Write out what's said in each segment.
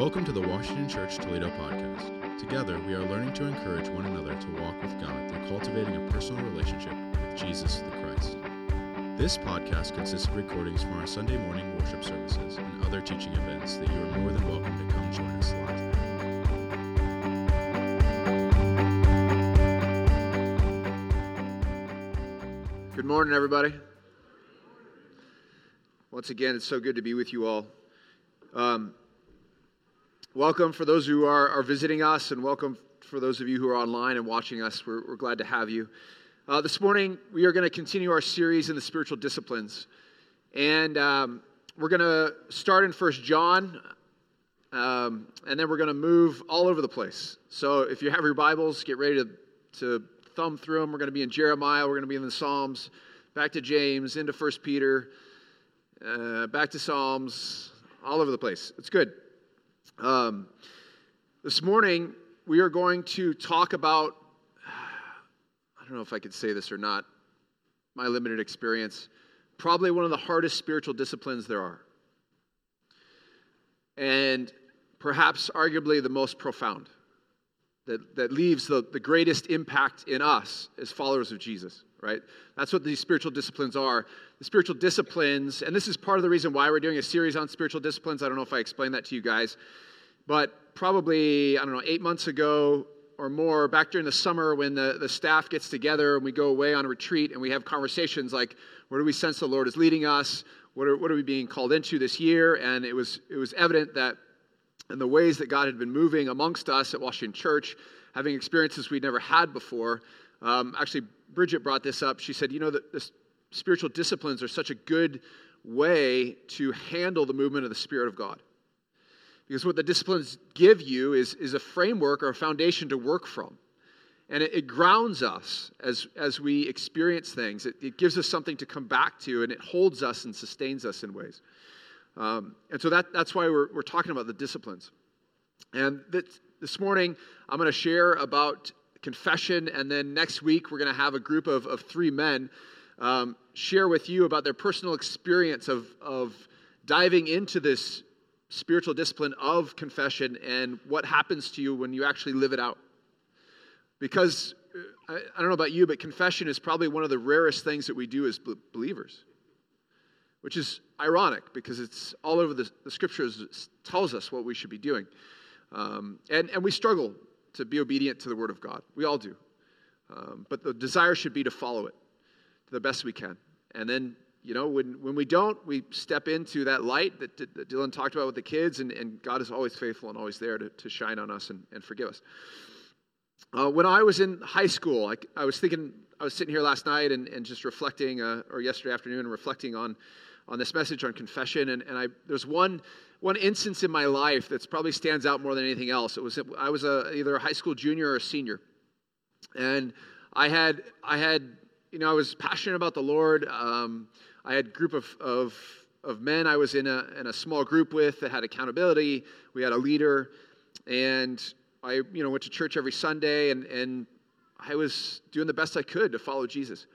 Welcome to the Washington Church Toledo podcast. Together, we are learning to encourage one another to walk with God through cultivating a personal relationship with Jesus the Christ. This podcast consists of recordings from our Sunday morning worship services and other teaching events that you are more than welcome to come join us live. Good morning, everybody. Once again, it's so good to be with you all. Um, welcome for those who are, are, visiting us, and welcome for those of you who are online and watching us. We're, we're glad to have you. Uh, this morning, we are going to continue our series in the spiritual disciplines. And um, we're going to start in First John, um, and then we're going to move all over the place. So if you have your Bibles, get ready to, to thumb through them. We're going to be in Jeremiah, we're going to be in the Psalms, back to James, into First Peter, uh, back to Psalms, all over the place. It's good. Um, this morning, we are going to talk about, I don't know if I could say this or not, my limited experience, probably one of the hardest spiritual disciplines there are. And perhaps arguably the most profound, that, that leaves the, the greatest impact in us as followers of Jesus right? That's what these spiritual disciplines are. The spiritual disciplines, and this is part of the reason why we're doing a series on spiritual disciplines. I don't know if I explained that to you guys, but probably, I don't know, eight months ago or more, back during the summer when the, the staff gets together and we go away on a retreat and we have conversations like, where do we sense the Lord is leading us? What are, what are we being called into this year? And it was, it was evident that in the ways that God had been moving amongst us at Washington Church, having experiences we'd never had before, um, actually, Bridget brought this up. She said, you know, that the spiritual disciplines are such a good way to handle the movement of the Spirit of God. Because what the disciplines give you is, is a framework or a foundation to work from. And it, it grounds us as, as we experience things. It, it, gives us something to come back to, and it holds us and sustains us in ways. Um, and so that, that's why we're, we're talking about the disciplines. And that, this morning, I'm going to share about confession. And then next week, we're going to have a group of, of three men um, share with you about their personal experience of, of diving into this spiritual discipline of confession and what happens to you when you actually live it out. Because I, I don't know about you, but confession is probably one of the rarest things that we do as believers, which is ironic because it's all over the, the scriptures tells us what we should be doing. Um, and, and we struggle to be obedient to the Word of God. We all do. Um, but the desire should be to follow it to the best we can. And then, you know, when, when we don't, we step into that light that, that Dylan talked about with the kids, and, and God is always faithful and always there to, to shine on us and, and forgive us. Uh, when I was in high school, I, I, was thinking, I was sitting here last night and, and just reflecting, uh, or yesterday afternoon, reflecting on, on this message on confession. And, and I, there's one one instance in my life that probably stands out more than anything else. It was I was a, either a high school junior or a senior, and I had I had you know I was passionate about the Lord. Um, I had a group of, of of men I was in a in a small group with that had accountability. We had a leader, and I you know went to church every Sunday, and and I was doing the best I could to follow Jesus.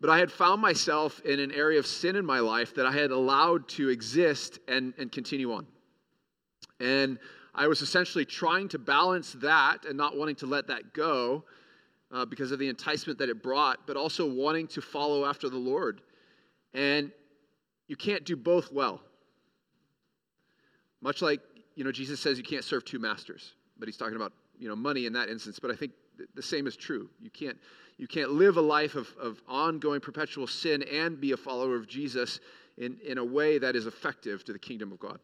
But I had found myself in an area of sin in my life that I had allowed to exist and, and continue on. And I was essentially trying to balance that and not wanting to let that go uh, because of the enticement that it brought, but also wanting to follow after the Lord. And you can't do both well. Much like, you know, Jesus says you can't serve two masters, but he's talking about, you know, money in that instance. But I think the same is true. You can't, you can't live a life of, of ongoing perpetual sin and be a follower of Jesus in, in a way that is effective to the kingdom of God.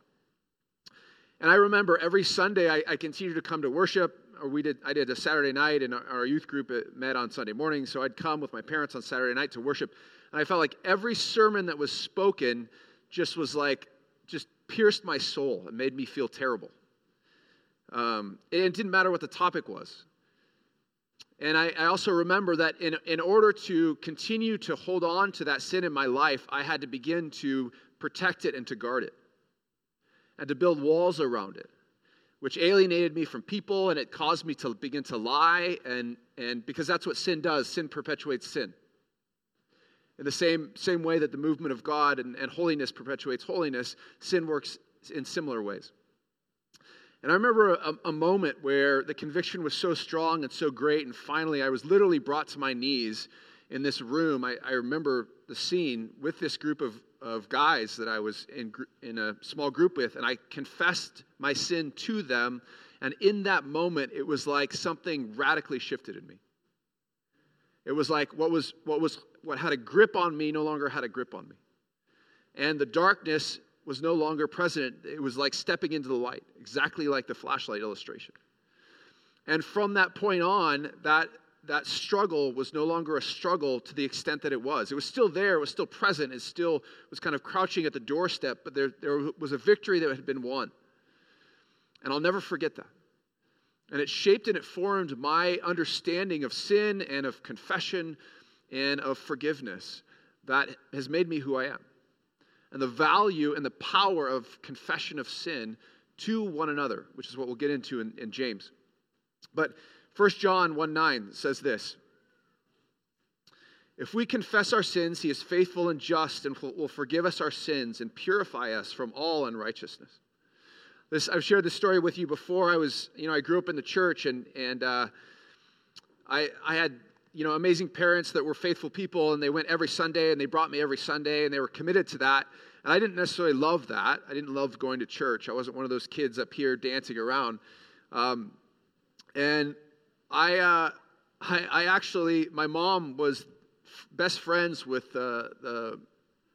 And I remember every Sunday I, I continued to come to worship. Or we did, I did a Saturday night, and our youth group uh, met on Sunday morning. So I'd come with my parents on Saturday night to worship. And I felt like every sermon that was spoken just was like, just pierced my soul and made me feel terrible. Um, it didn't matter what the topic was. And I, I, also remember that in, in order to continue to hold on to that sin in my life, I had to begin to protect it and to guard it, and to build walls around it, which alienated me from people and it caused me to begin to lie. And, and because that's what sin does sin perpetuates sin. In the same, same way that the movement of God and, and holiness perpetuates holiness, sin works in similar ways. And I remember a, a, moment where the conviction was so strong and so great, and finally I was literally brought to my knees in this room. I, I remember the scene with this group of, of guys that I was in, in a small group with, and I confessed my sin to them. And in that moment, it was like something radically shifted in me. It was like what was what was what had a grip on me no longer had a grip on me. And the darkness was no longer present. It was like stepping into the light, exactly like the flashlight illustration. And from that point on, that that struggle was no longer a struggle to the extent that it was. It was still there, it was still present, it still was kind of crouching at the doorstep, but there, there was a victory that had been won. And I'll never forget that. And it shaped and it formed my understanding of sin and of confession and of forgiveness that has made me who I am. And the value and the power of confession of sin to one another, which is what we'll get into in, in James. But 1 John 1 9 says this If we confess our sins, he is faithful and just and will forgive us our sins and purify us from all unrighteousness. This, I've shared this story with you before. I was, you know, I grew up in the church and, and uh, I, I had, you know, amazing parents that were faithful people and they went every Sunday and they brought me every Sunday and they were committed to that. And I didn't necessarily love that. I didn't love going to church. I wasn't one of those kids up here dancing around. Um, and I, uh, I, I, actually, my mom was best friends with uh, the,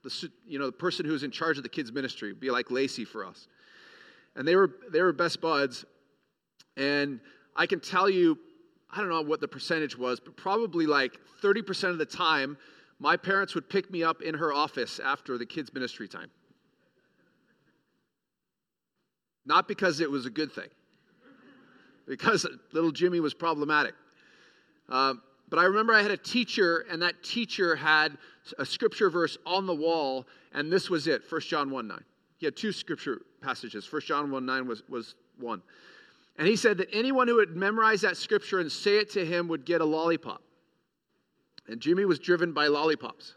the, you know, the person who was in charge of the kids' ministry, be like Lacey for us. And they were, they were best buds. And I can tell you, I don't know what the percentage was, but probably like 30% of the time, my parents would pick me up in her office after the kids' ministry time. Not because it was a good thing because little Jimmy was problematic. Uh, but I remember I had a teacher, and that teacher had a scripture verse on the wall, and this was it 1 John 1 9. He had two scripture passages. First John 1 9 was, was one. And he said that anyone who would memorize that scripture and say it to him would get a lollipop. And Jimmy was driven by lollipops.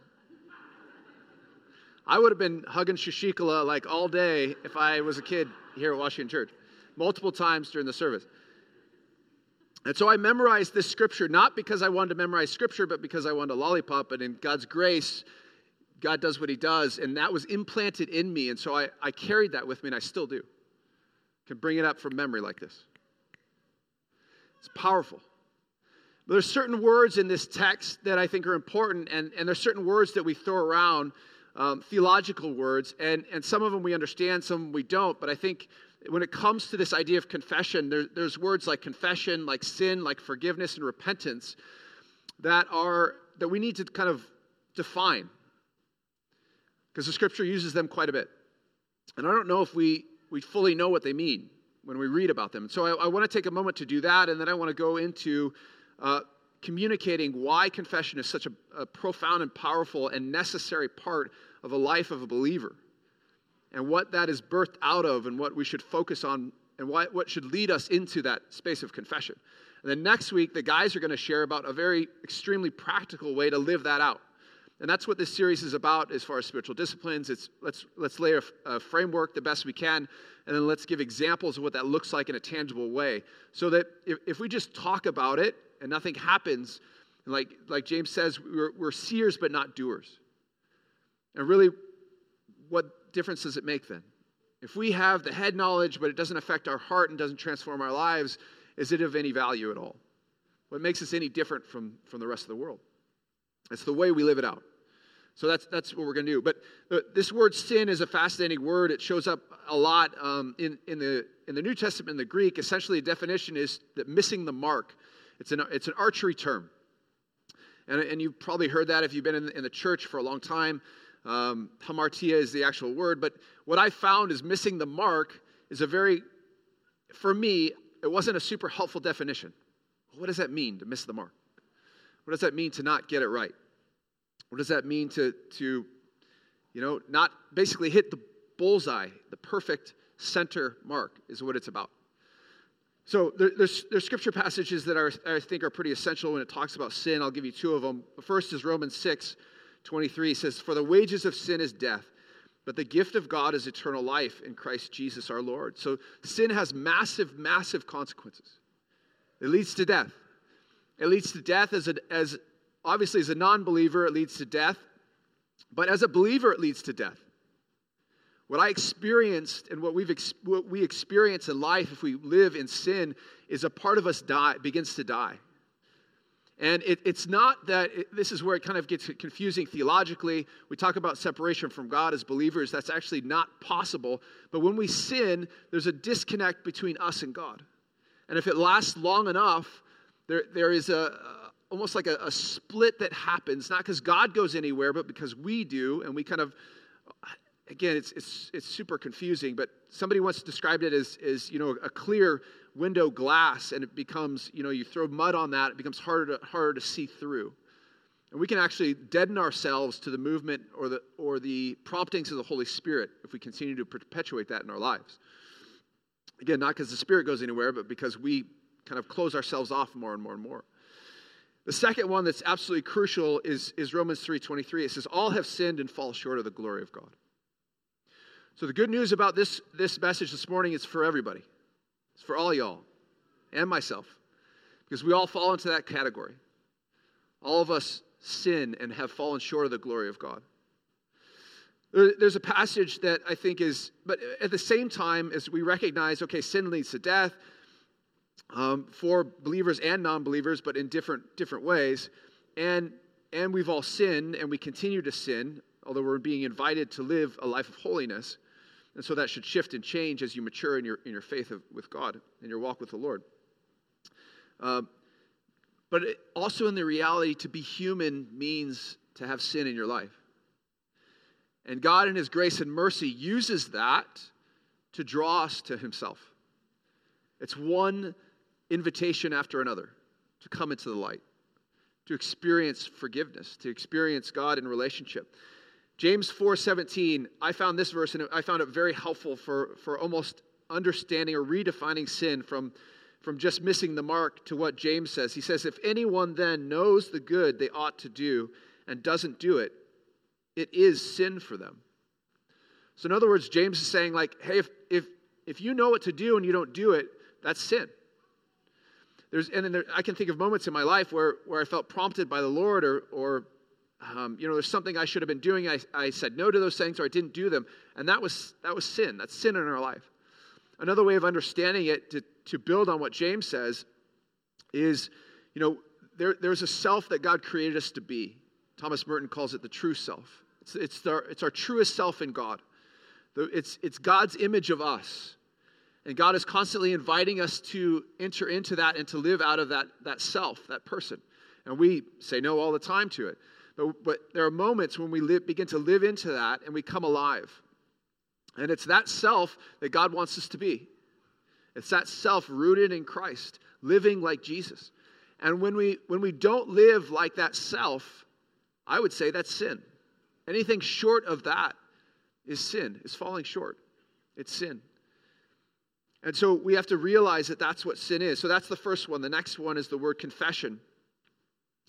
I would have been hugging Shashikala like all day if I was a kid here at Washington Church, multiple times during the service. And so I memorized this scripture, not because I wanted to memorize scripture, but because I wanted a lollipop. And in God's grace, God does what he does. And that was implanted in me. And so I, I carried that with me, and I still do. Can bring it up from memory like this. It's powerful. But there's certain words in this text that I think are important, and, and there's certain words that we throw around, um, theological words, and, and some of them we understand, some we don't. But I think when it comes to this idea of confession, there, there's words like confession, like sin, like forgiveness and repentance that are that we need to kind of define because the scripture uses them quite a bit. And I don't know if we, we fully know what they mean when we read about them. So I, I want to take a moment to do that, and then I want to go into uh, communicating why confession is such a, a profound and powerful and necessary part of a life of a believer and what that is birthed out of and what we should focus on and why, what should lead us into that space of confession. And then next week, the guys are going to share about a very extremely practical way to live that out. And that's what this series is about as far as spiritual disciplines. It's let's let's lay a, a, framework the best we can, and then let's give examples of what that looks like in a tangible way. So that if, if we just talk about it and nothing happens, like like James says, we're, we're seers but not doers. And really, what difference does it make then? If we have the head knowledge, but it doesn't affect our heart and doesn't transform our lives, is it of any value at all? What makes us any different from, from the rest of the world? It's the way we live it out. So that's, that's what we're going to do. But this word sin is a fascinating word. It shows up a lot um, in, in, the, in the New Testament in the Greek. Essentially, the definition is that missing the mark. It's an, it's an archery term. And, and you've probably heard that if you've been in, in the church for a long time. Um, hamartia is the actual word, but what I found is missing the mark is a very, for me, it wasn't a super helpful definition. What does that mean to miss the mark? What does that mean to not get it right? What does that mean to, to you know, not basically hit the bullseye, the perfect center mark is what it's about. So there, there's, there's scripture passages that are, I think are pretty essential when it talks about sin. I'll give you two of them. The first is Romans 6, 23 says, For the wages of sin is death, but the gift of God is eternal life in Christ Jesus our Lord. So sin has massive, massive consequences. It leads to death. It leads to death as, a, as obviously as a non believer, it leads to death. But as a believer, it leads to death. What I experienced and what, we've ex- what we experience in life if we live in sin is a part of us die, begins to die. And it, it's not that, it, this is where it kind of gets confusing theologically. We talk about separation from God as believers. That's actually not possible. But when we sin, there's a disconnect between us and God. And if it lasts long enough, there, there is a, almost like a, a split that happens, not because God goes anywhere, but because we do. And we kind of, again, it's, it's, it's super confusing, but somebody once described it as, as you know, a clear window glass and it becomes, you know, you throw mud on that, it becomes harder to, harder to see through. And we can actually deaden ourselves to the movement or the, or the promptings of the Holy Spirit if we continue to perpetuate that in our lives. Again, not because the Spirit goes anywhere, but because we kind of close ourselves off more and more and more. The second one that's absolutely crucial is, is Romans 3.23. It says, all have sinned and fall short of the glory of God. So the good news about this, this message this morning is for everybody. It's for all y'all and myself because we all fall into that category. All of us sin and have fallen short of the glory of God. There's a passage that I think is, but at the same time, as we recognize, okay, sin leads to death um, for believers and non-believers, but in different different ways, and and we've all sinned and we continue to sin, although we're being invited to live a life of holiness. And so that should shift and change as you mature in your, in your faith of, with God and your walk with the Lord. Uh, but it, also in the reality, to be human means to have sin in your life. And God, in His grace and mercy, uses that to draw us to Himself. It's one invitation after another to come into the light, to experience forgiveness, to experience God in relationship. James 4:17, I found this verse and I found it very helpful for, for almost understanding or redefining sin from, from just missing the mark to what James says. He says, If anyone then knows the good they ought to do and doesn't do it, it is sin for them. So, in other words, James is saying, like, hey, if, if, if you know what to do and you don't do it, that's sin. There's, and then there, I can think of moments in my life where, where I felt prompted by the Lord or, or um, you know, there's something I should have been doing. I, I said no to those things or I didn't do them. And that was, that was sin. That's sin in our life. Another way of understanding it to, to build on what James says is, you know, there, there's a self that God created us to be. Thomas Merton calls it the true self. It's, it's, our, it's our truest self in God. It's, it's God's image of us. And God is constantly inviting us to enter into that and to live out of that, that self, that person. And we say no all the time to it. But, but there are moments when we live, begin to live into that and we come alive. And it's that self that God wants us to be. It's that self rooted in Christ, living like Jesus. And when we, when we don't live like that self, I would say that's sin. Anything short of that is sin, is falling short. It's sin. And so we have to realize that that's what sin is. So that's the first one. The next one is the word confession.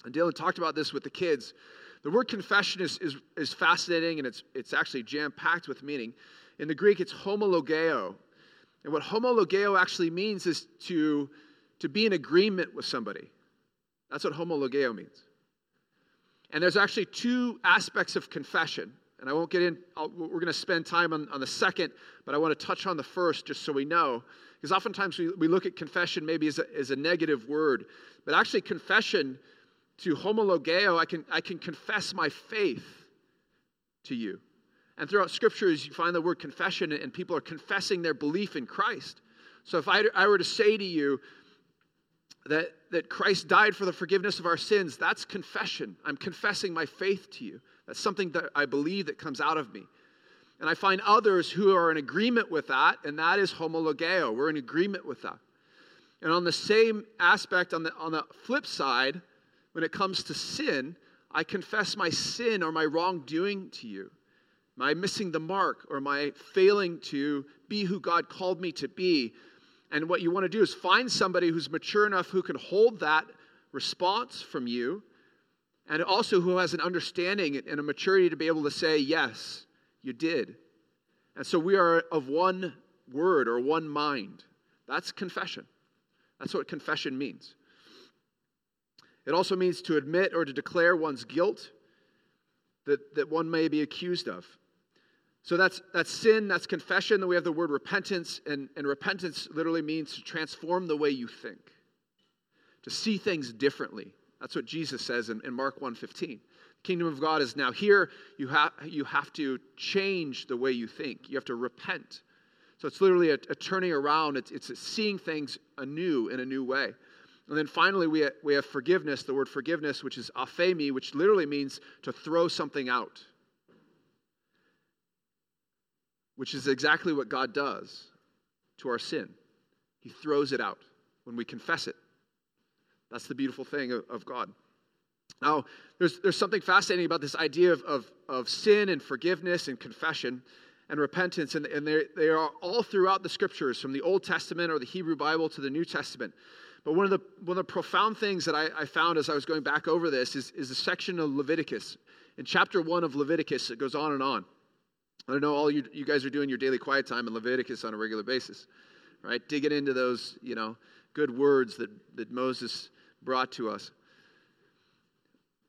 And Dylan talked about this with the kids. The word confession is, is, is fascinating and it's, it's actually jam packed with meaning. In the Greek, it's homologeo. And what homologeo actually means is to, to be in agreement with somebody. That's what homologeo means. And there's actually two aspects of confession. And I won't get in, I'll, we're going to spend time on, on the second, but I want to touch on the first just so we know. Because oftentimes we, we look at confession maybe as a, as a negative word. But actually, confession to homologeo, I can, I can confess my faith to you. And throughout scriptures, you find the word confession, and people are confessing their belief in Christ. So if I, I were to say to you that, that Christ died for the forgiveness of our sins, that's confession. I'm confessing my faith to you. That's something that I believe that comes out of me. And I find others who are in agreement with that, and that is homologeo. We're in agreement with that. And on the same aspect, on the, on the flip side, when it comes to sin, I confess my sin or my wrongdoing to you. My missing the mark or my failing to be who God called me to be. And what you want to do is find somebody who's mature enough who can hold that response from you and also who has an understanding and a maturity to be able to say, Yes, you did. And so we are of one word or one mind. That's confession. That's what confession means. It also means to admit or to declare one's guilt that, that one may be accused of. So that's, that's sin, that's confession. Then we have the word repentance, and, and repentance literally means to transform the way you think, to see things differently. That's what Jesus says in, in Mark 1.15. kingdom of God is now here. You, have you have to change the way you think. You have to repent. So it's literally a, a turning around. It's, it's seeing things anew in a new way. And then finally, we, we have forgiveness, the word forgiveness, which is aphemi, which literally means to throw something out, which is exactly what God does to our sin. He throws it out when we confess it. That's the beautiful thing of, of God. Now, there's, there's something fascinating about this idea of, of, of sin and forgiveness and confession and repentance, and, and they are all throughout the scriptures, from the Old Testament or the Hebrew Bible to the New Testament. But one of the, one of the profound things that I, I found as I was going back over this is, is a section of Leviticus. In chapter one of Leviticus, it goes on and on. I don't know all you, you guys are doing your daily quiet time in Leviticus on a regular basis, right? Digging into those, you know, good words that, that Moses brought to us.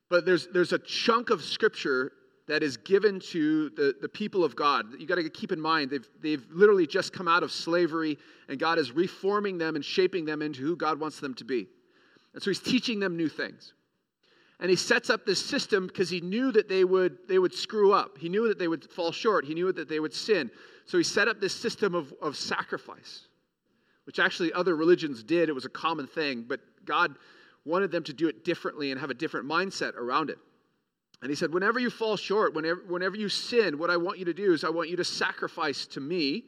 But there's, there's a chunk of scripture that is given to the, the people of God. You got to keep in mind, they've, they've literally just come out of slavery, and God is reforming them and shaping them into who God wants them to be. And so He's teaching them new things. And He sets up this system because He knew that they would, they would screw up. He knew that they would fall short. He knew that they would sin. So He set up this system of, of sacrifice, which actually other religions did. It was a common thing, but God wanted them to do it differently and have a different mindset around it. And he said, Whenever you fall short, whenever, whenever you sin, what I want you to do is I want you to sacrifice to me.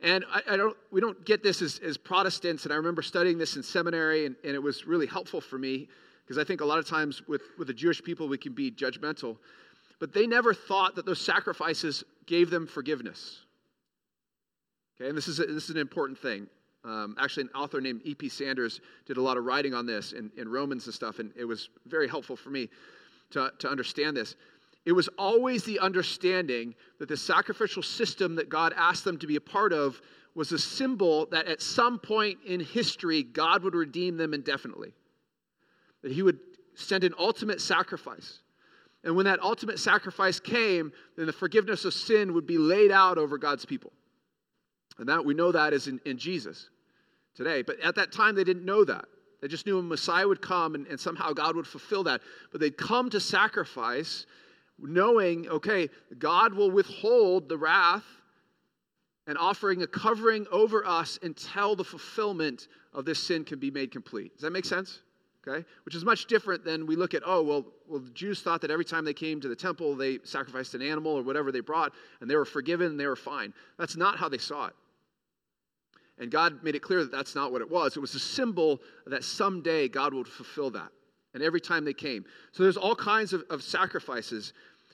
And I, I don't, we don't get this as, as, Protestants. And I remember studying this in seminary, and, and it was really helpful for me because I think a lot of times with, with the Jewish people, we can be judgmental. But they never thought that those sacrifices gave them forgiveness. Okay, and this is, a, this is an important thing. Um, actually, an author named E.P. Sanders did a lot of writing on this in, in Romans and stuff, and it was very helpful for me to, to understand this. It was always the understanding that the sacrificial system that God asked them to be a part of was a symbol that at some point in history, God would redeem them indefinitely. That He would send an ultimate sacrifice. And when that ultimate sacrifice came, then the forgiveness of sin would be laid out over God's people. And that we know that is in, in Jesus today. But at that time, they didn't know that. They just knew a Messiah would come and, and somehow God would fulfill that. But they'd come to sacrifice knowing, okay, God will withhold the wrath and offering a covering over us until the fulfillment of this sin can be made complete. Does that make sense? Okay? Which is much different than we look at, oh, well, well, the Jews thought that every time they came to the temple, they sacrificed an animal or whatever they brought, and they were forgiven and they were fine. That's not how they saw it. And God made it clear that that's not what it was. It was a symbol that someday God would fulfill that. And every time they came. So there's all kinds of, of sacrifices.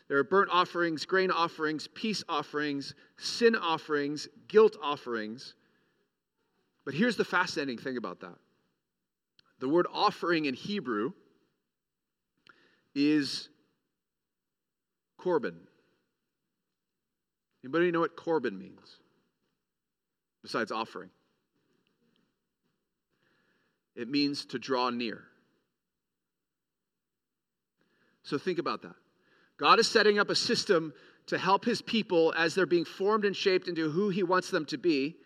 There are burnt offerings, grain offerings, peace offerings, sin offerings, guilt offerings. But here's the fascinating thing about that the word offering in Hebrew is korban. Anybody know what korban means? Besides offering. It means to draw near. So think about that. God is setting up a system to help his people as they're being formed and shaped into who he wants them to be.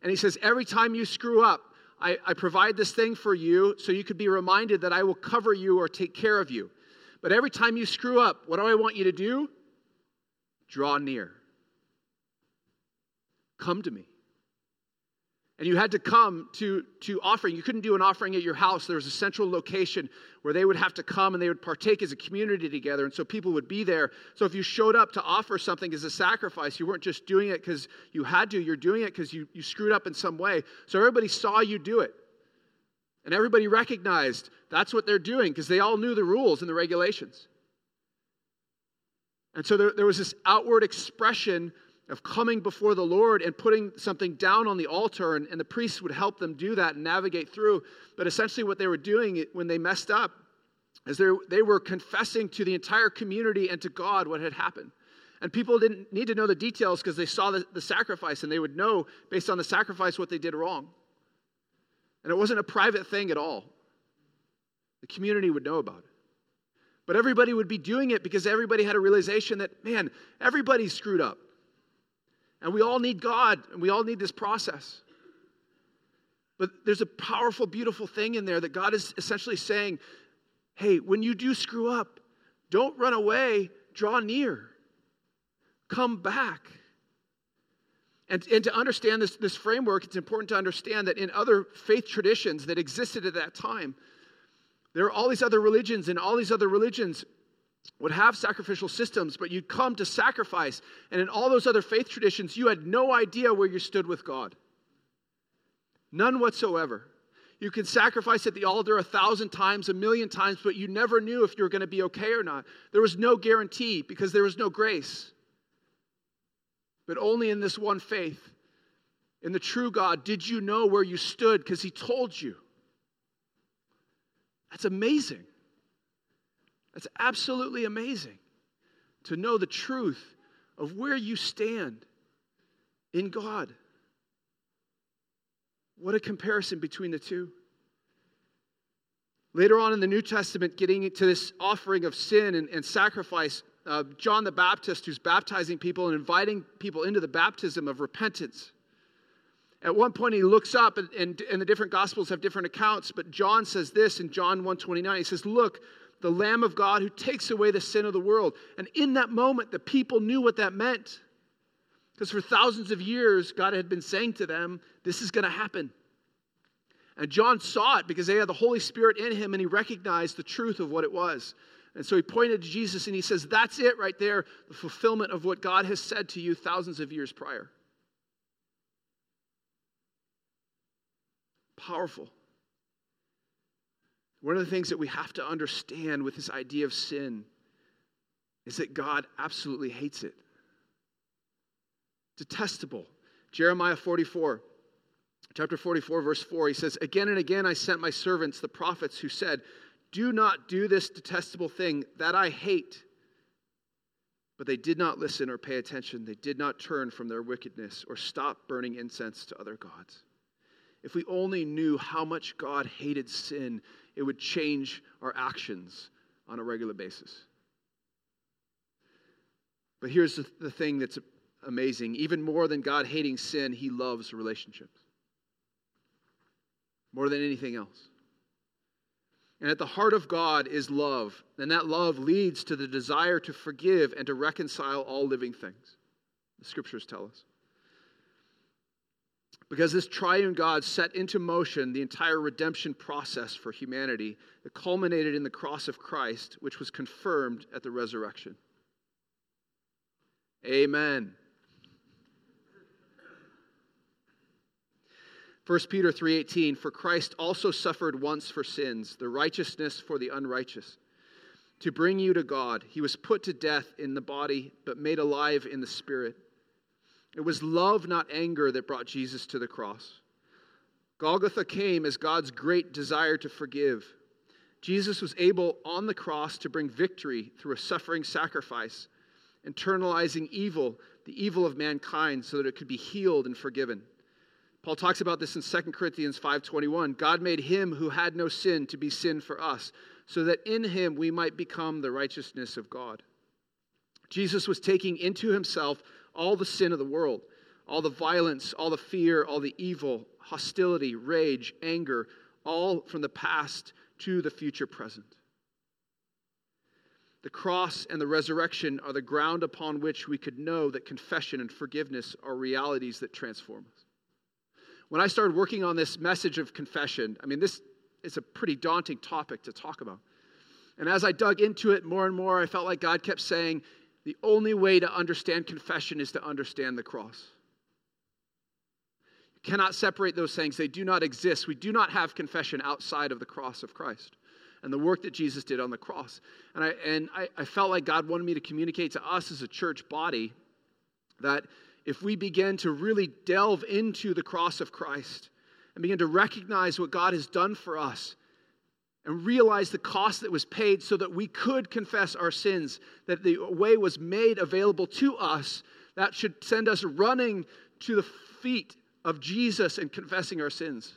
And he says, Every time you screw up, I, I, provide this thing for you so you could be reminded that I will cover you or take care of you. But every time you screw up, what do I want you to do? Draw near. Come to me. And you had to come to, to offering. You couldn't do an offering at your house. There was a central location where they would have to come and they would partake as a community together. And so people would be there. So if you showed up to offer something as a sacrifice, you weren't just doing it because you had to, you're doing it because you, you screwed up in some way. So everybody saw you do it. And everybody recognized that's what they're doing because they all knew the rules and the regulations. And so there, there was this outward expression of coming before the Lord and putting something down on the altar, and, and the priests would help them do that and navigate through. But essentially, what they were doing when they messed up is they, were confessing to the entire community and to God what had happened. And people didn't need to know the details because they saw the, the sacrifice and they would know based on the sacrifice what they did wrong. And it wasn't a private thing at all. The community would know about it. But everybody would be doing it because everybody had a realization that, man, everybody's screwed up. And we all need God and we all need this process. But there's a powerful, beautiful thing in there that God is essentially saying, hey, when you do screw up, don't run away, draw near, come back. And, and to understand this, this framework, it's important to understand that in other faith traditions that existed at that time, there are all these other religions, and all these other religions would have sacrificial systems, but you'd come to sacrifice. And in all those other faith traditions, you had no idea where you stood with God. None whatsoever. You can sacrifice at the altar a thousand times, a million times, but you never knew if you were going to be okay or not. There was no guarantee because there was no grace. But only in this one faith, in the true God, did you know where you stood because He told you. That's amazing. That's absolutely amazing to know the truth of where you stand in God. What a comparison between the two. Later on in the New Testament, getting into this offering of sin and, and sacrifice, uh, John the Baptist, who's baptizing people and inviting people into the baptism of repentance. At one point, he looks up, and, and, and the different gospels have different accounts, but John says this in John 129. He says, Look, the Lamb of God who takes away the sin of the world. And in that moment, the people knew what that meant. Because for thousands of years, God had been saying to them, This is going to happen. And John saw it because they had the Holy Spirit in him and he recognized the truth of what it was. And so he pointed to Jesus and he says, That's it right there, the fulfillment of what God has said to you thousands of years prior. Powerful. One of the things that we have to understand with this idea of sin is that God absolutely hates it detestable. Jeremiah 44, chapter 44, verse 4, he says, Again and again I sent my servants, the prophets, who said, Do not do this detestable thing that I hate. But they did not listen or pay attention. They did not turn from their wickedness or stop burning incense to other gods. If we only knew how much God hated sin, it would change our actions on a regular basis. But here's the, the thing that's amazing. Even more than God hating sin, he loves relationships. More than anything else. And at the heart of God is love. And that love leads to the desire to forgive and to reconcile all living things. The scriptures tell us. Because this triune God set into motion the entire redemption process for humanity that culminated in the cross of Christ, which was confirmed at the resurrection. Amen. 1 Peter 3:18 For Christ also suffered once for sins the righteousness for the unrighteous to bring you to God he was put to death in the body but made alive in the spirit it was love not anger that brought Jesus to the cross Golgotha came as God's great desire to forgive Jesus was able on the cross to bring victory through a suffering sacrifice internalizing evil the evil of mankind so that it could be healed and forgiven Paul talks about this in 2 Corinthians 5:21. God made him who had no sin to be sin for us, so that in him we might become the righteousness of God. Jesus was taking into himself all the sin of the world, all the violence, all the fear, all the evil, hostility, rage, anger, all from the past to the future present. The cross and the resurrection are the ground upon which we could know that confession and forgiveness are realities that transform us when I started working on this message of confession, I mean, this is a pretty daunting topic to talk about. And as I dug into it more and more, I felt like God kept saying, the only way to understand confession is to understand the cross. You cannot separate those things, they do not exist. We do not have confession outside of the cross of Christ and the work that Jesus did on the cross. And I, and I, I felt like God wanted me to communicate to us as a church body that if we begin to really delve into the cross of Christ and begin to recognize what God has done for us and realize the cost that was paid so that we could confess our sins, that the way was made available to us, that should send us running to the feet of Jesus and confessing our sins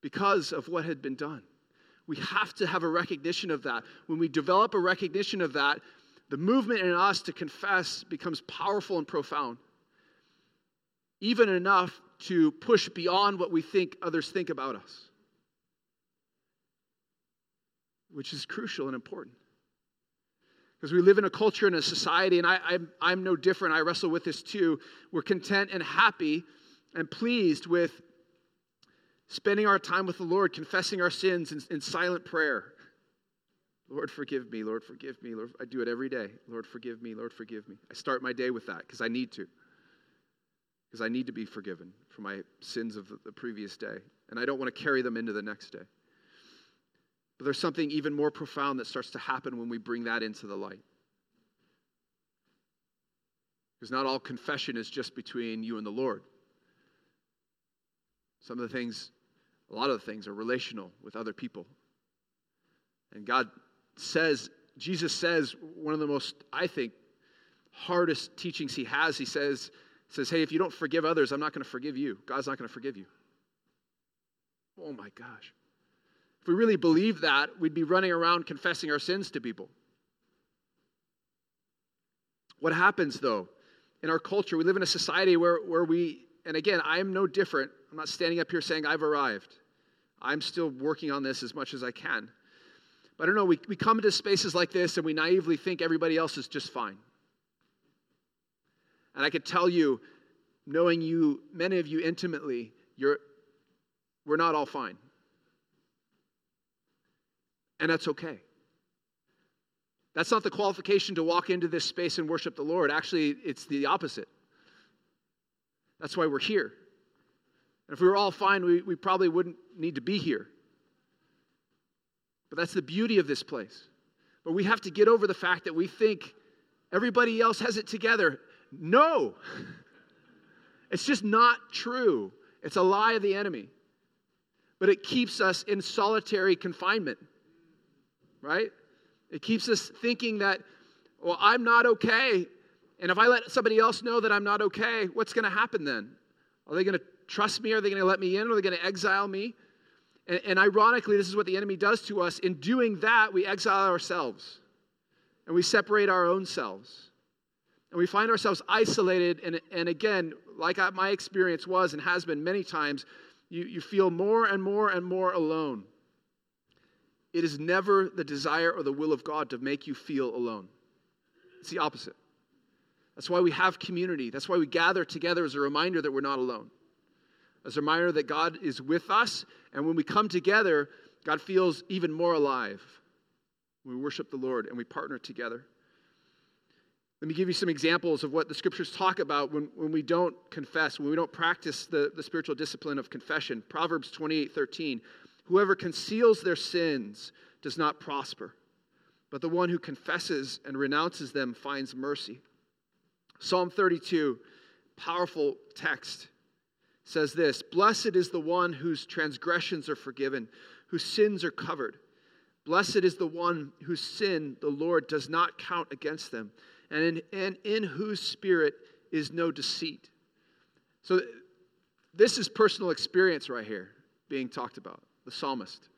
because of what had been done. We have to have a recognition of that. When we develop a recognition of that, the movement in us to confess becomes powerful and profound, even enough to push beyond what we think others think about us, which is crucial and important. Because we live in a culture and a society, and I, I'm, I'm no different. I wrestle with this too. We're content and happy and pleased with spending our time with the Lord, confessing our sins in, in silent prayer. Lord, forgive me. Lord, forgive me. Lord, I do it every day. Lord, forgive me. Lord, forgive me. I start my day with that because I need to because I need to be forgiven for my sins of the previous day, and I don't want to carry them into the next day. But there's something even more profound that starts to happen when we bring that into the light. Because not all confession is just between you and the Lord. Some of the things, a lot of the things, are relational with other people. And God says, Jesus says, one of the most, I think, hardest teachings he has, he says, says, Hey, if you don't forgive others, I'm not going to forgive you. God's not going to forgive you. Oh my gosh. If we really believe that, we'd be running around confessing our sins to people. What happens, though, in our culture? We live in a society where, where we, and again, I am no different. I'm not standing up here saying I've arrived. I'm still working on this as much as I can. But I don't know, we, we come into spaces like this and we naively think everybody else is just fine. And I could tell you, knowing you, many of you intimately, you're, we're not all fine. And that's okay. That's not the qualification to walk into this space and worship the Lord. Actually, it's the opposite. That's why we're here. And if we were all fine, we, we probably wouldn't need to be here. But that's the beauty of this place. But we have to get over the fact that we think everybody else has it together. No. It's just not true. It's a lie of the enemy. But it keeps us in solitary confinement, right? It keeps us thinking that, well, I'm not okay. And if I let somebody else know that I'm not okay, what's going to happen then? Are they going to trust me? Are they going to let me in? Are they going to exile me? And, and, ironically, this is what the enemy does to us. In doing that, we exile ourselves and we separate our own selves and we find ourselves isolated. And, and again, like my experience was and has been many times, you, you feel more and more and more alone. It is never the desire or the will of God to make you feel alone. It's the opposite. That's why we have community. That's why we gather together as a reminder that we're not alone, as a reminder that God is with us. And when we come together, God feels even more alive. We worship the Lord and we partner together. Let me give you some examples of what the scriptures talk about when, when we don't confess, when we don't practice the, the spiritual discipline of confession. Proverbs 28 13. Whoever conceals their sins does not prosper, but the one who confesses and renounces them finds mercy. Psalm 32, powerful text, says this Blessed is the one whose transgressions are forgiven, whose sins are covered. Blessed is the one whose sin the Lord does not count against them and in, and in whose spirit is no deceit. So, this is personal experience right here being talked about, the psalmist.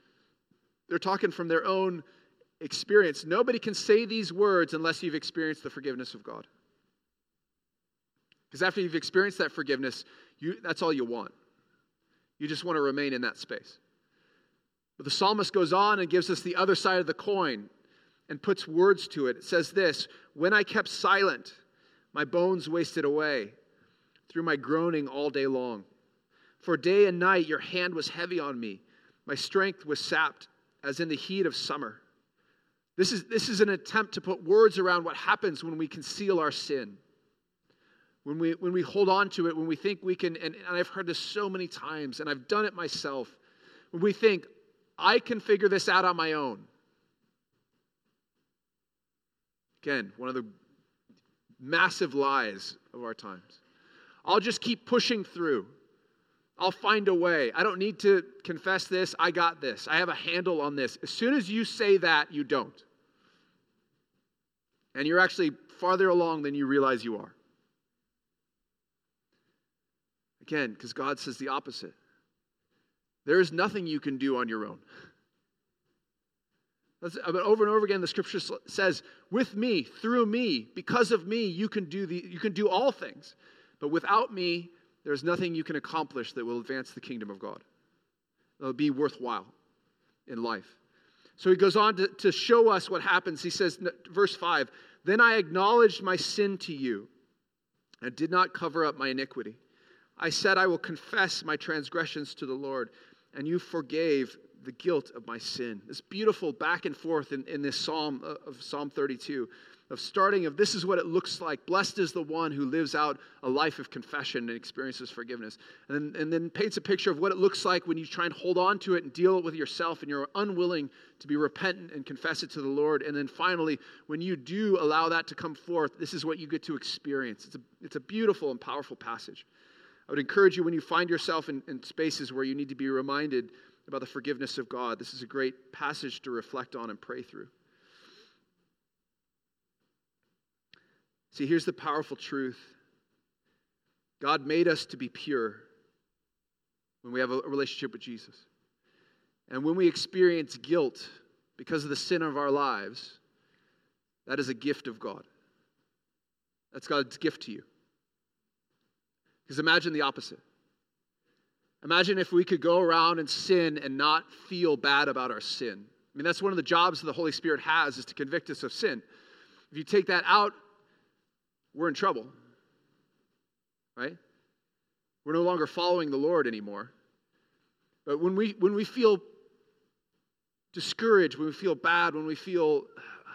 They're talking from their own experience. Nobody can say these words unless you've experienced the forgiveness of God. Because after you've experienced that forgiveness, you, that's all you want. You just want to remain in that space. But the psalmist goes on and gives us the other side of the coin and puts words to it. It says this When I kept silent, my bones wasted away through my groaning all day long. For day and night your hand was heavy on me. My strength was sapped as in the heat of summer. This is, this is an attempt to put words around what happens when we conceal our sin. When we, when we hold on to it, when we think we can, and, and I've heard this so many times, and I've done it myself. When we think, I can figure this out on my own. Again, one of the massive lies of our times. I'll just keep pushing through. I'll find a way. I don't need to confess this. I got this. I have a handle on this. As soon as you say that, you don't. And you're actually farther along than you realize you are. Again, because God says the opposite. There is nothing you can do on your own. Uh, but over and over again, the scripture says, "With me, through me, because of me, you can do the, you can do all things. But without me, there's nothing you can accomplish that will advance the kingdom of God. That'll be worthwhile in life." So he goes on to, to show us what happens. He says, verse 5 Then I acknowledged my sin to you and did not cover up my iniquity. I said, I will confess my transgressions to the Lord, and you forgave the guilt of my sin. This beautiful back and forth in, in this psalm uh, of Psalm 32 of starting of this is what it looks like. Blessed is the one who lives out a life of confession and experiences forgiveness. And then, and then paints a picture of what it looks like when you try and hold on to it and deal it with yourself and you're unwilling to be repentant and confess it to the Lord. And then finally, when you do allow that to come forth, this is what you get to experience. It's a, it's a beautiful and powerful passage. I would encourage you when you find yourself in, in spaces where you need to be reminded about the forgiveness of God, this is a great passage to reflect on and pray through. See, here's the powerful truth God made us to be pure when we have a relationship with Jesus. And when we experience guilt because of the sin of our lives, that is a gift of God. That's God's gift to you. Because imagine the opposite. Imagine if we could go around and sin and not feel bad about our sin. I mean, that's one of the jobs that the Holy Spirit has is to convict us of sin. If you take that out, we're in trouble. Right? We're no longer following the Lord anymore. But when we when we feel discouraged, when we feel bad, when we feel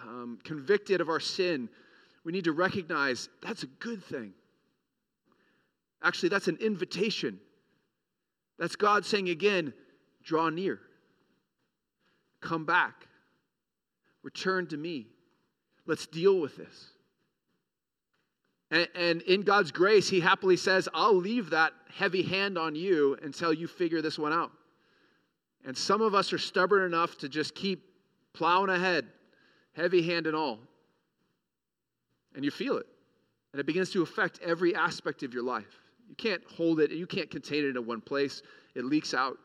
um, convicted of our sin, we need to recognize that's a good thing. Actually, that's an invitation. That's God saying again, draw near. Come back. Return to me. Let's deal with this. And, and, in God's grace, He happily says, I'll leave that heavy hand on you until you figure this one out. And some of us are stubborn enough to just keep plowing ahead, heavy hand and all. And you feel it. And it begins to affect every aspect of your life. You can't hold it, you can't contain it in one place. It leaks out.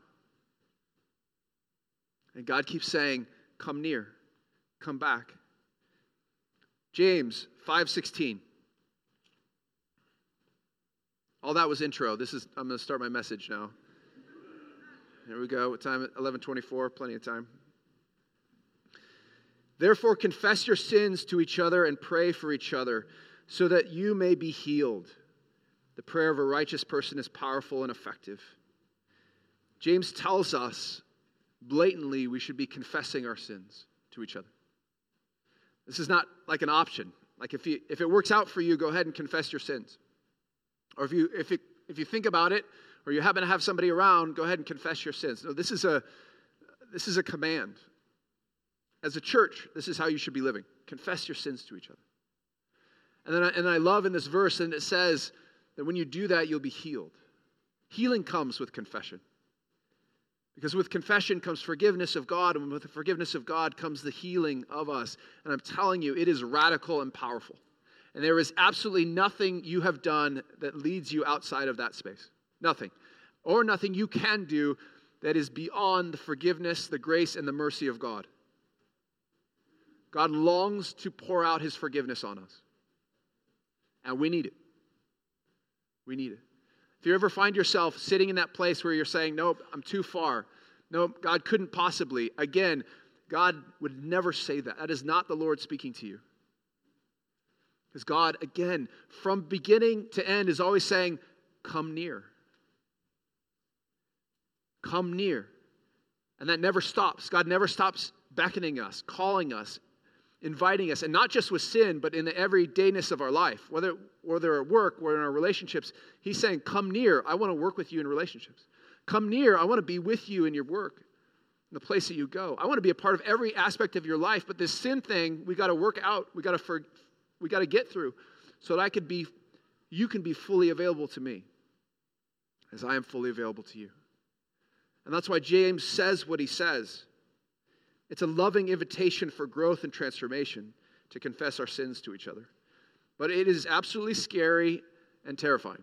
And God keeps saying, Come near, come back. James 5:16. All that was intro. This is I'm going to start my message now. Here we go. What time? 11:24. Plenty of time. Therefore, confess your sins to each other and pray for each other, so that you may be healed. The prayer of a righteous person is powerful and effective. James tells us blatantly we should be confessing our sins to each other. This is not like an option. Like if, you, if it works out for you, go ahead and confess your sins. Or if you, if, it, if you think about it, or you happen to have somebody around, go ahead and confess your sins. No, this is a, this is a command. As a church, this is how you should be living. Confess your sins to each other. And then I, and I love in this verse, and it says, that when you do that, you'll be healed. Healing comes with confession. Because with confession comes forgiveness of God, and with the forgiveness of God comes the healing of us. And I'm telling you, it is radical and powerful. And there is absolutely nothing you have done that leads you outside of that space. Nothing. Or nothing you can do that is beyond the forgiveness, the grace, and the mercy of God. God longs to pour out his forgiveness on us. And we need it. We need it. If you ever find yourself sitting in that place where you're saying, Nope, I'm too far. Nope, God couldn't possibly. Again, God would never say that. That is not the Lord speaking to you. Because God, again, from beginning to end, is always saying, Come near. Come near. And that never stops. God never stops beckoning us, calling us, inviting us, and not just with sin, but in the everydayness of our life, whether, whether at work or in our relationships. He's saying, Come near. I want to work with you in relationships. Come near. I want to be with you in your work, in the place that you go. I want to be a part of every aspect of your life. But this sin thing, we got to work out. We got to for, we got to get through, so that I could be, you can be fully available to me. as I am fully available to you. And that's why James says what he says. It's a loving invitation for growth and transformation to confess our sins to each other. But it is absolutely scary and terrifying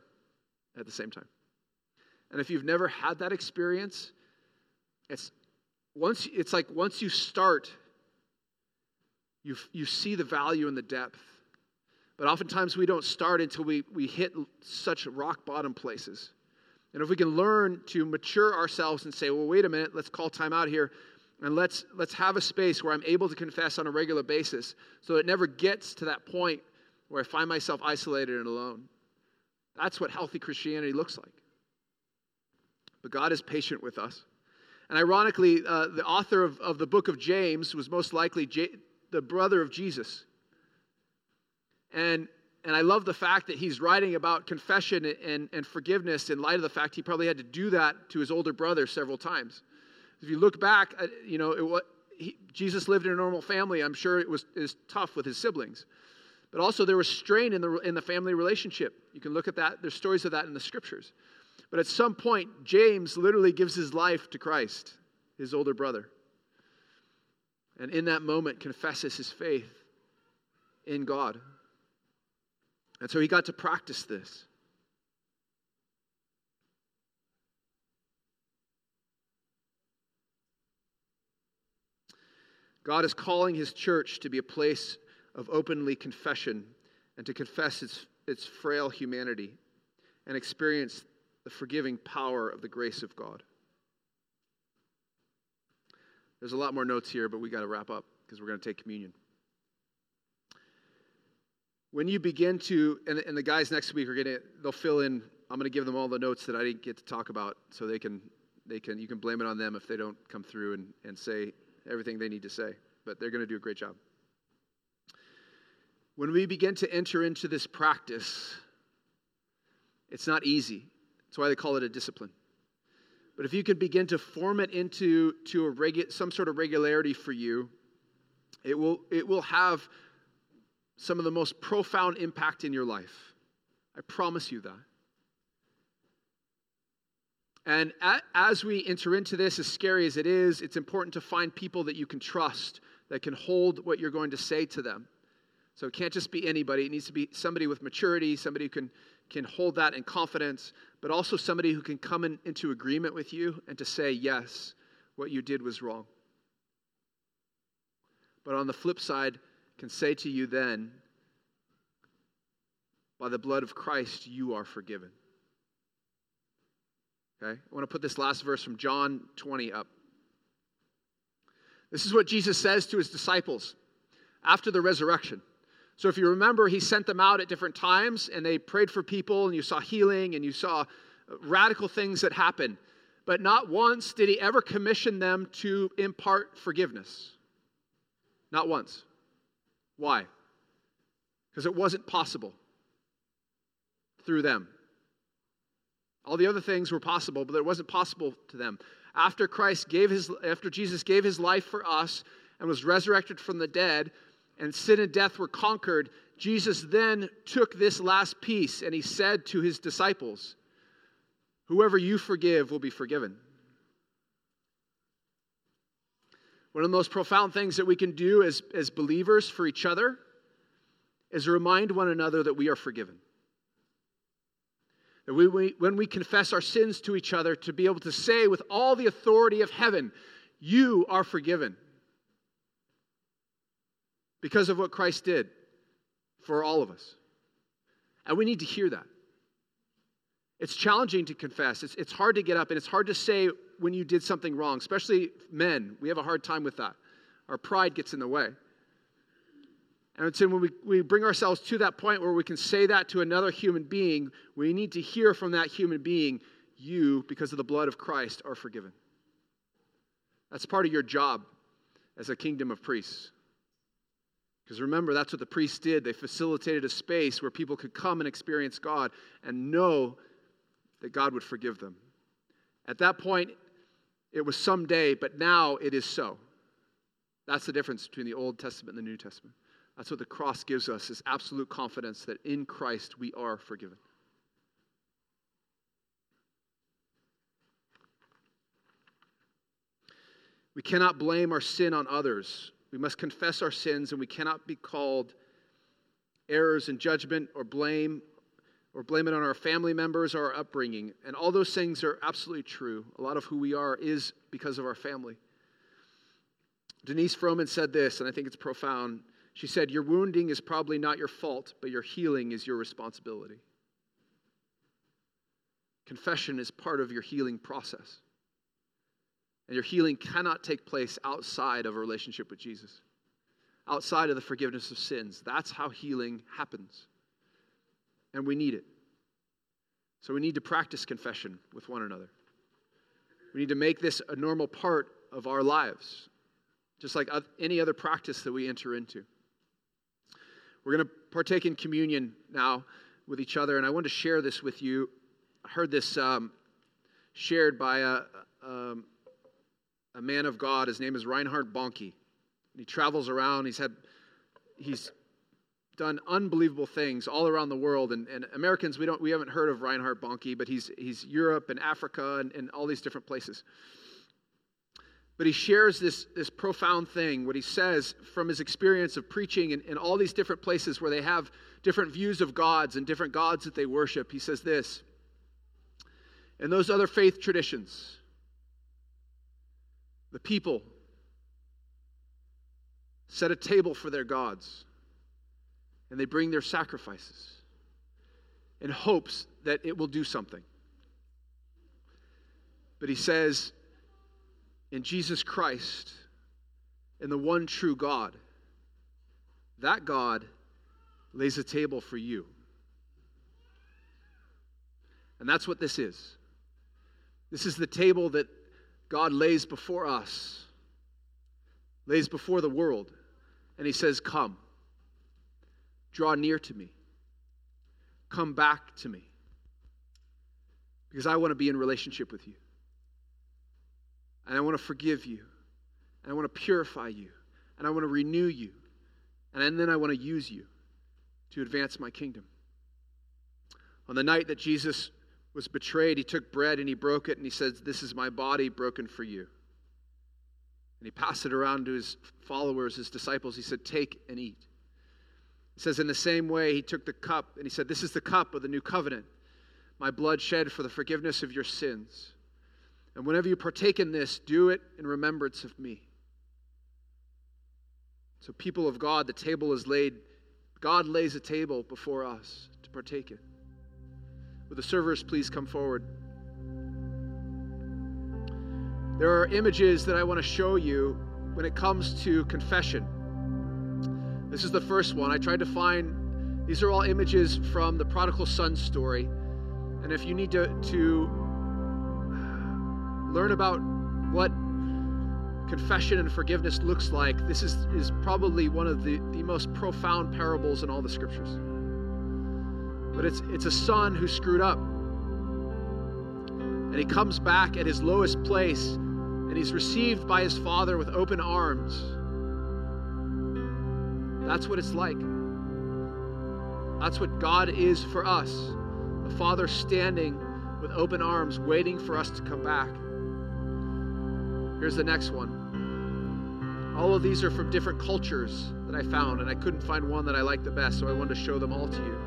at the same time. And if you've never had that experience, it's once it's like once you start, you you see the value and the depth. But oftentimes we don't start until we, we hit such rock bottom places. And if we can learn to mature ourselves and say, well, wait a minute, let's call time out here and let's let's have a space where I'm able to confess on a regular basis so it never gets to that point where I find myself isolated and alone. That's what healthy Christianity looks like. But God is patient with us. And ironically, uh, the author of, of the book of James was most likely J- the brother of Jesus. And, and I love the fact that he's writing about confession and, and forgiveness in light of the fact he probably had to do that to his older brother several times. If you look back, uh, you know, it, he, Jesus lived in a normal family. I'm sure it was, it was tough with his siblings. But also, there was strain in the, in the family relationship. You can look at that. There's stories of that in the scriptures. But at some point, James literally gives his life to Christ, his older brother. And in that moment, confesses his faith in God. And so he got to practice this. God is calling his church to be a place of openly confession and to confess its, its frail humanity and experience the forgiving power of the grace of God. There's a lot more notes here, but we got to wrap up because we're going to take communion. When you begin to, and, and the guys next week are going to, they'll fill in. I'm going to give them all the notes that I didn't get to talk about, so they can, they can, you can blame it on them if they don't come through and, and say everything they need to say. But they're going to do a great job. When we begin to enter into this practice, it's not easy. That's why they call it a discipline. But if you can begin to form it into to a regu- some sort of regularity for you, it will, it will have some of the most profound impact in your life. I promise you that. And as we enter into this, as scary as it is, it's important to find people that you can trust that can hold what you're going to say to them. So it can't just be anybody. It needs to be somebody with maturity, somebody who can, can hold that in confidence, but also somebody who can come in, into agreement with you and to say, yes, what you did was wrong. But on the flip side, can say to you then, by the blood of Christ, you are forgiven. Okay? I want to put this last verse from John 20 up. This is what Jesus says to his disciples after the resurrection. So if you remember, he sent them out at different times and they prayed for people and you saw healing and you saw uh, radical things that happened. But not once did he ever commission them to impart forgiveness. Not once. Why? Because it wasn't possible through them. All the other things were possible, but it wasn't possible to them. After Christ gave his after Jesus gave his life for us and was resurrected from the dead, and sin and death were conquered, Jesus then took this last piece and he said to his disciples, Whoever you forgive will be forgiven. One of the most profound things that we can do as, as believers for each other is remind one another that we are forgiven. That we, we, when we confess our sins to each other, to be able to say with all the authority of heaven, You are forgiven because of what Christ did for all of us. And we need to hear that. It's challenging to confess. It's, it's hard to get up, and it's hard to say when you did something wrong, especially men. We have a hard time with that. Our pride gets in the way. And so when we, we bring ourselves to that point where we can say that to another human being, we need to hear from that human being, you, because of the blood of Christ, are forgiven. That's part of your job as a kingdom of priests. Because remember, that's what the priests did. They facilitated a space where people could come and experience God and know that God would forgive them. At that point, it was someday, but now it is so. That's the difference between the Old Testament and the New Testament. That's what the cross gives us is absolute confidence that in Christ we are forgiven. We cannot blame our sin on others. We must confess our sins, and we cannot be called errors in judgment or blame or blame it on our family members or our upbringing. And all those things are absolutely true. A lot of who we are is because of our family. Denise Frohman said this, and I think it's profound. She said, Your wounding is probably not your fault, but your healing is your responsibility. Confession is part of your healing process. And your healing cannot take place outside of a relationship with Jesus, outside of the forgiveness of sins. That's how healing happens. And we need it. So we need to practice confession with one another. We need to make this a normal part of our lives, just like any other practice that we enter into. We're going to partake in communion now with each other, and I want to share this with you. I heard this um, shared by a, um, a man of God. His name is Reinhard Bonnke. He travels around. He's had he's done unbelievable things all around the world. And, and Americans, we don't we haven't heard of Reinhard Bonnke, but he's he's Europe and Africa and, and all these different places. But he shares this, this profound thing, what he says from his experience of preaching in, in all these different places where they have different views of gods and different gods that they worship. He says this In those other faith traditions, the people set a table for their gods and they bring their sacrifices in hopes that it will do something. But he says, in Jesus Christ, in the one true God, that God lays a table for you. And that's what this is. This is the table that God lays before us, lays before the world. And He says, Come, draw near to me, come back to me, because I want to be in relationship with you. And I want to forgive you, and I want to purify you, and I want to renew you, and then I want to use you to advance my kingdom. On the night that Jesus was betrayed, he took bread and he broke it and he said, This is my body broken for you. And he passed it around to his followers, his disciples. He said, Take and eat. He says, In the same way, he took the cup and he said, This is the cup of the new covenant, my blood shed for the forgiveness of your sins. And whenever you partake in this, do it in remembrance of me. So, people of God, the table is laid. God lays a table before us to partake it. Would the servers please come forward? There are images that I want to show you when it comes to confession. This is the first one. I tried to find, these are all images from the prodigal son story. And if you need to, to learn about what confession and forgiveness looks like, this is, is probably one of the, the most profound parables in all the scriptures. But it's, it's a son who screwed up. And he comes back at his lowest place, and he's received by his father with open arms. That's what it's like. That's what God is for us a father standing with open arms, waiting for us to come back. Here's the next one. All of these are from different cultures that I found, and I couldn't find one that I liked the best, so I wanted to show them all to you.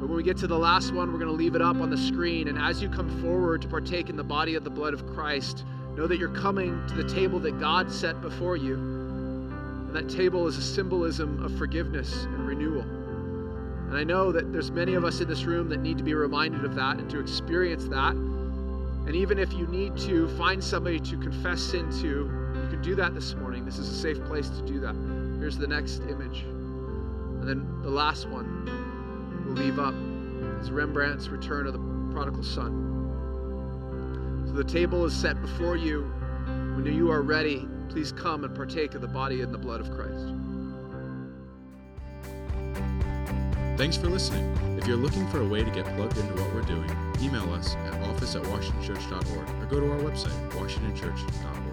But when we get to the last one, we're going to leave it up on the screen. And as you come forward to partake in the body of the blood of Christ, know that you're coming to the table that God set before you. And that table is a symbolism of forgiveness and renewal. And I know that there's many of us in this room that need to be reminded of that and to experience that. And even if you need to find somebody to confess sin to, you can do that this morning. This is a safe place to do that. Here's the next image. And then the last one we'll leave up is Rembrandt's Return of the Prodigal Son. So the table is set before you. When you are ready, please come and partake of the body and the blood of Christ. Thanks for listening. If you're looking for a way to get plugged into what we're doing, email us at office at washingtonchurch.org or go to our website, washingtonchurch.org.